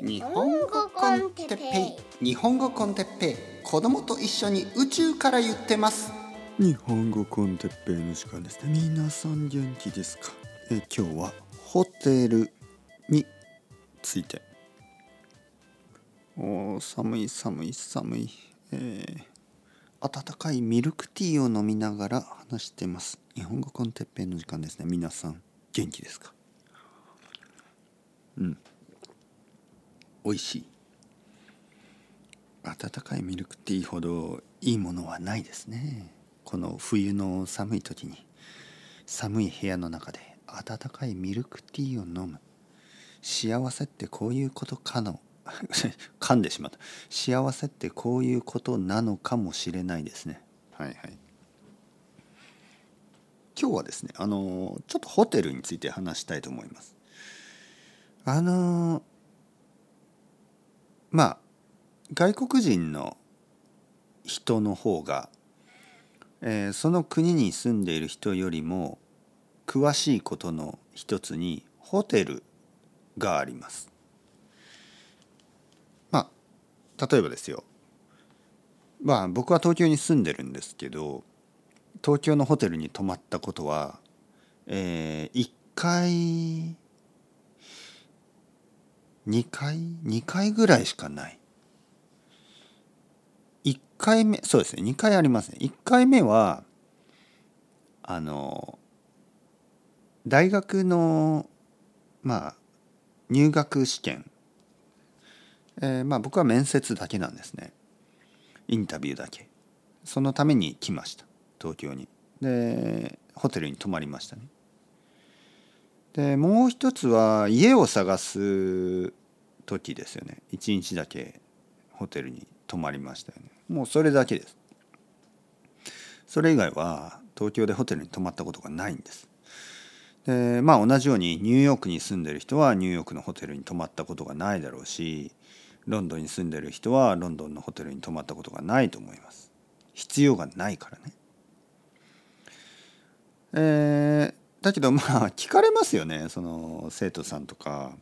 日本語 con テッペイ。日本語 con テッペイ。子供と一緒に宇宙から言ってます。日本語 con テッペイの時間ですね。皆さん元気ですか？え今日はホテルについて。おー寒い寒い寒い、えー温かいミルクティーを飲みながら話してます。日本語コンテッペイの時間ですね。皆さん元気ですか？うん美味しい。温かいミルクティーほどいいものはないですね。この冬の寒い時に。寒い部屋の中で温かいミルクティーを飲む。幸せってこういうことかの 噛んでしまった。幸せってこういうことなのかもしれないですね。はいはい。今日はですねあのちょっとホテルについて話したいと思います。あのまあ外国人の人の方が、えーその国に住んでいる人よりも詳しいことの一つにホテルがあります。まあ例えばですよまあ僕は東京に住んでるんですけど東京のホテルに泊まったことは、えー、1回2回？2回ぐらいしかない。1回目そうですね。2回ありますね。1回目はあの大学のまあ入学試験。えーまあ僕は面接だけなんですね。インタビューだけ。そのために来ました。東京に。でホテルに泊まりましたね。でもう一つは家を探す時ですよね。一日だけホテルに泊まりましたよね。もうそれだけです。それ以外は東京でホテルに泊まったことがないんです。でまあ同じようにニューヨークに住んでる人はニューヨークのホテルに泊まったことがないだろうしロンドンに住んでる人はロンドンのホテルに泊まったことがないと思います。必要がないからね。えーだけどまあ聞かれますよねその生徒さんとか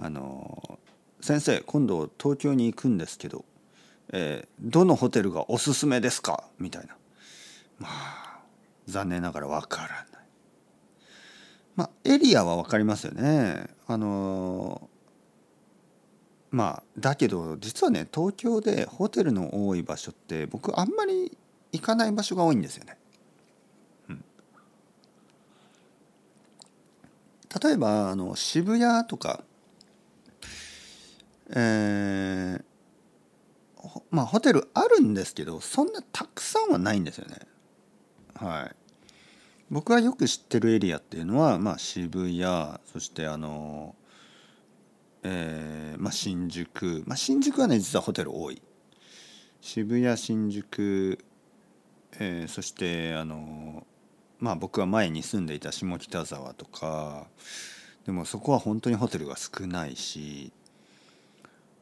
あの「先生今度東京に行くんですけど、えーどのホテルがおすすめですか?」みたいなまあ残念ながらわからないまあエリアは分かりますよねあのまあだけど実はね東京でホテルの多い場所って僕あんまり行かない場所が多いんですよね。うん例えばあの渋谷とか、えーまあホテルあるんですけどそんなたくさんはないんですよね。はい。僕がよく知ってるエリアっていうのは、まあ、渋谷そしてあのえーまあ、新宿、まあ、新宿はね実はホテル多い渋谷新宿、えーそしてあのまあ僕は前に住んでいた下北沢とかでもそこは本当にホテルが少ないし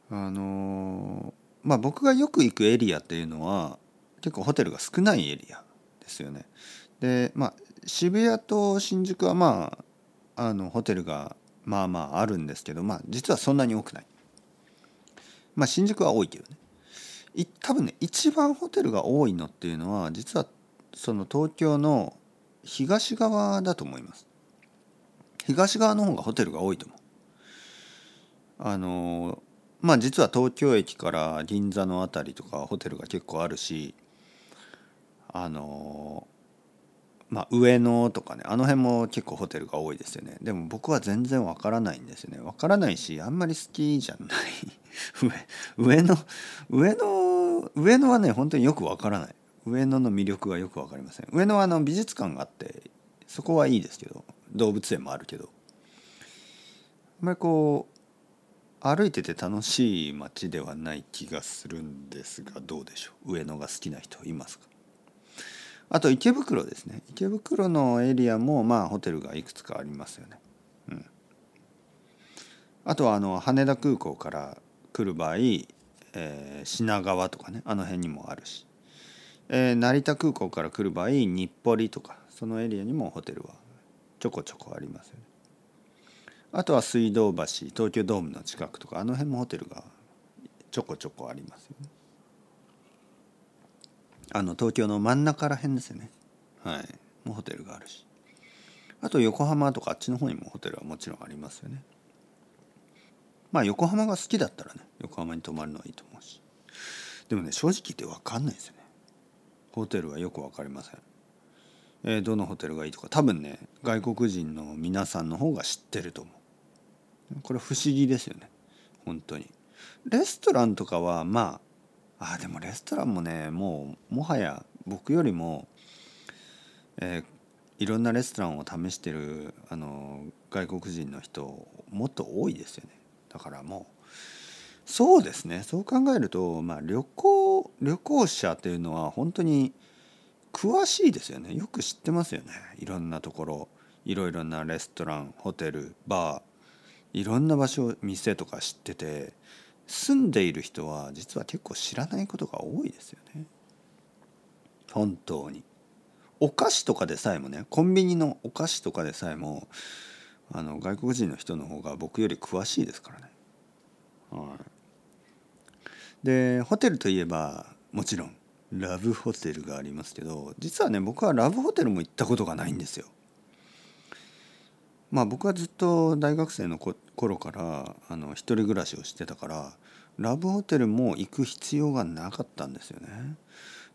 あのまあ僕がよく行くエリアっていうのは結構ホテルが少ないエリアですよね。でまあ渋谷と新宿はまああのホテルがまあまああるんですけどまあ実はそんなに多くない。まあ新宿は多いけどね。い多分ね一番ホテルが多いのっていうのは実はその東京の東側だと思います。東側の方がホテルが多いと思う。あのまあ実は東京駅から銀座の辺りとかホテルが結構あるしあのまあ上野とかねあの辺も結構ホテルが多いですよねでも僕は全然わからないんですよねわからないしあんまり好きじゃない 上上野上野上野はね本当によくわからない上野の魅力がよくわかりません。上野はあの美術館があってそこはいいですけど動物園もあるけど。あんまりこう歩いてて楽しい街ではない気がするんですがどうでしょう？上野が好きな人いますか？あと池袋ですね。池袋のエリアもまあホテルがいくつかありますよね。うん、あとはあの羽田空港から来る場合、えー品川とかねあの辺にもあるし、えー成田空港から来る場合日暮里とかそのエリアにもホテルはちょこちょこありますよね。あとは水道橋東京ドームの近くとかあの辺もホテルがちょこちょこありますよね。あの東京の真ん中ら辺ですよね。はい。もうホテルがあるし。あと横浜とかあっちの方にもホテルはもちろんありますよね。まあ横浜が好きだったらね横浜に泊まるのはいいと思うし。でもね正直言って分かんないですよね。ホテルはよく分かりません。えー、どのホテルがいいとか。多分ね外国人の皆さんの方が知ってると思う。これ不思議ですよね。本当に。レストランとかはまああでもレストランもねもうもはや僕よりも、えー、いろんなレストランを試してるあの外国人の人もっと多いですよね。だからもうそうですね。そう考えると、まあ、旅行旅行者っていうのは本当に詳しいですよね。よく知ってますよね。いろんなところ。いろいろなレストランホテルバー。いろんな場所店とか知ってて住んでいる人は実は結構知らないことが多いですよね。本当に。お菓子とかでさえもねコンビニのお菓子とかでさえもあの外国人の人の方が僕より詳しいですからね。はい。でホテルといえばもちろんラブホテルがありますけど実はね僕はラブホテルも行ったことがないんですよ。まあ僕はずっと大学生の頃からあの一人暮らしをしてたからラブホテルも行く必要がなかったんですよね。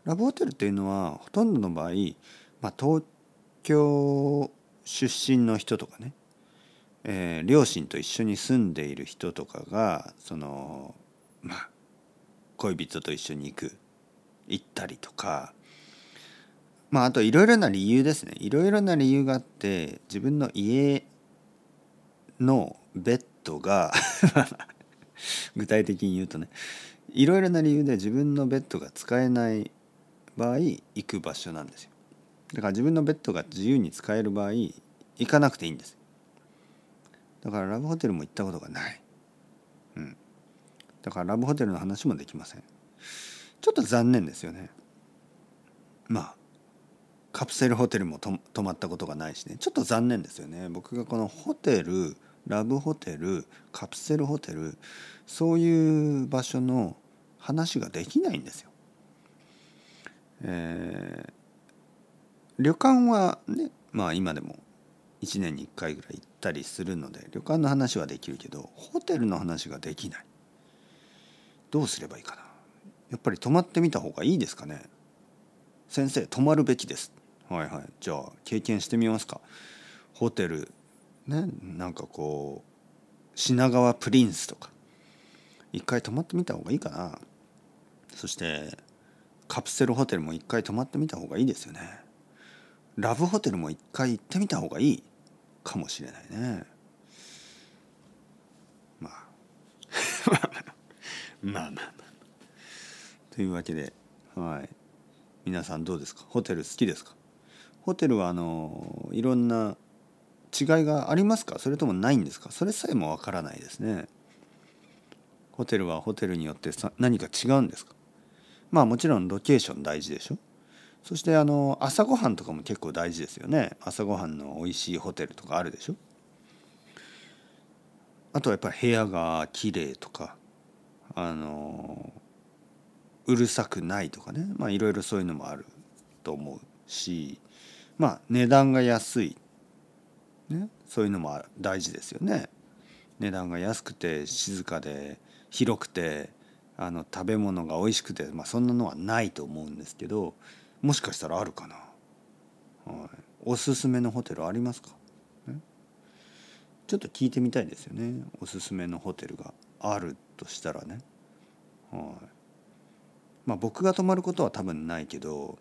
ラブホテルっていうのはほとんどの場合、まあ、東京出身の人とかね、えー、両親と一緒に住んでいる人とかがそのまあ恋人と一緒に行く。行ったりとか。まああといろいろな理由ですね。いろいろな理由があって自分の家のベッドが 具体的に言うとね。いろいろな理由で自分のベッドが使えない場合行く場所なんですよ。だから自分のベッドが自由に使える場合行かなくていいんです。だからラブホテルも行ったことがない。うん。だからラブホテルの話もできません。ちょっと残念ですよね。まあカプセルホテルも泊まったことがないしね。ちょっと残念ですよね。僕がこのホテルラブホテルカプセルホテルそういう場所の話ができないんですよ。えー、旅館はねまあ今でも1年に1回ぐらい行ったりするので旅館の話はできるけどホテルの話ができない。どうすればいいかな。やっぱり泊まってみた方がいいですかね。先生泊まるべきです。はいはい。じゃあ経験してみますか。ホテルねなんかこう品川プリンスとか。一回泊まってみた方がいいかな。そしてカプセルホテルも一回泊まってみた方がいいですよね。ラブホテルも一回行ってみた方がいい。かもしれないね。まあ。まあまあまあ。というわけで、はい、皆さんどうですか？ホテル好きですか？ホテルはあのいろんな違いがありますか？それともないんですか？それさえもわからないですね。ホテルはホテルによってさ何か違うんですか？まあもちろんロケーション大事でしょ？そしてあの朝ごはんとかも結構大事ですよね。朝ごはんの美味しいホテルとかあるでしょ？あとはやっぱり部屋が綺麗とかあのうるさくないとかね。まあいろいろそういうのもあると思うし。まあ値段が安い、ね、そういうのも大事ですよね。値段が安くて静かで広くてあの食べ物が美味しくて、まあ、そんなのはないと思うんですけどもしかしたらあるかな、はい、おすすめのホテルありますか、ね、ちょっと聞いてみたいですよね。おすすめのホテルがあるとしたらね。はい。まあ僕が泊まることは多分ないけど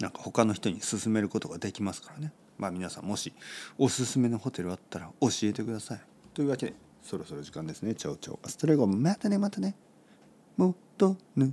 なんか他の人に勧めることができますからね。まあ皆さんもしおすすめのホテルあったら教えてください。というわけでそろそろ時間ですね。 Ciao ciao。Hasta luego またねまたね。もっとぬ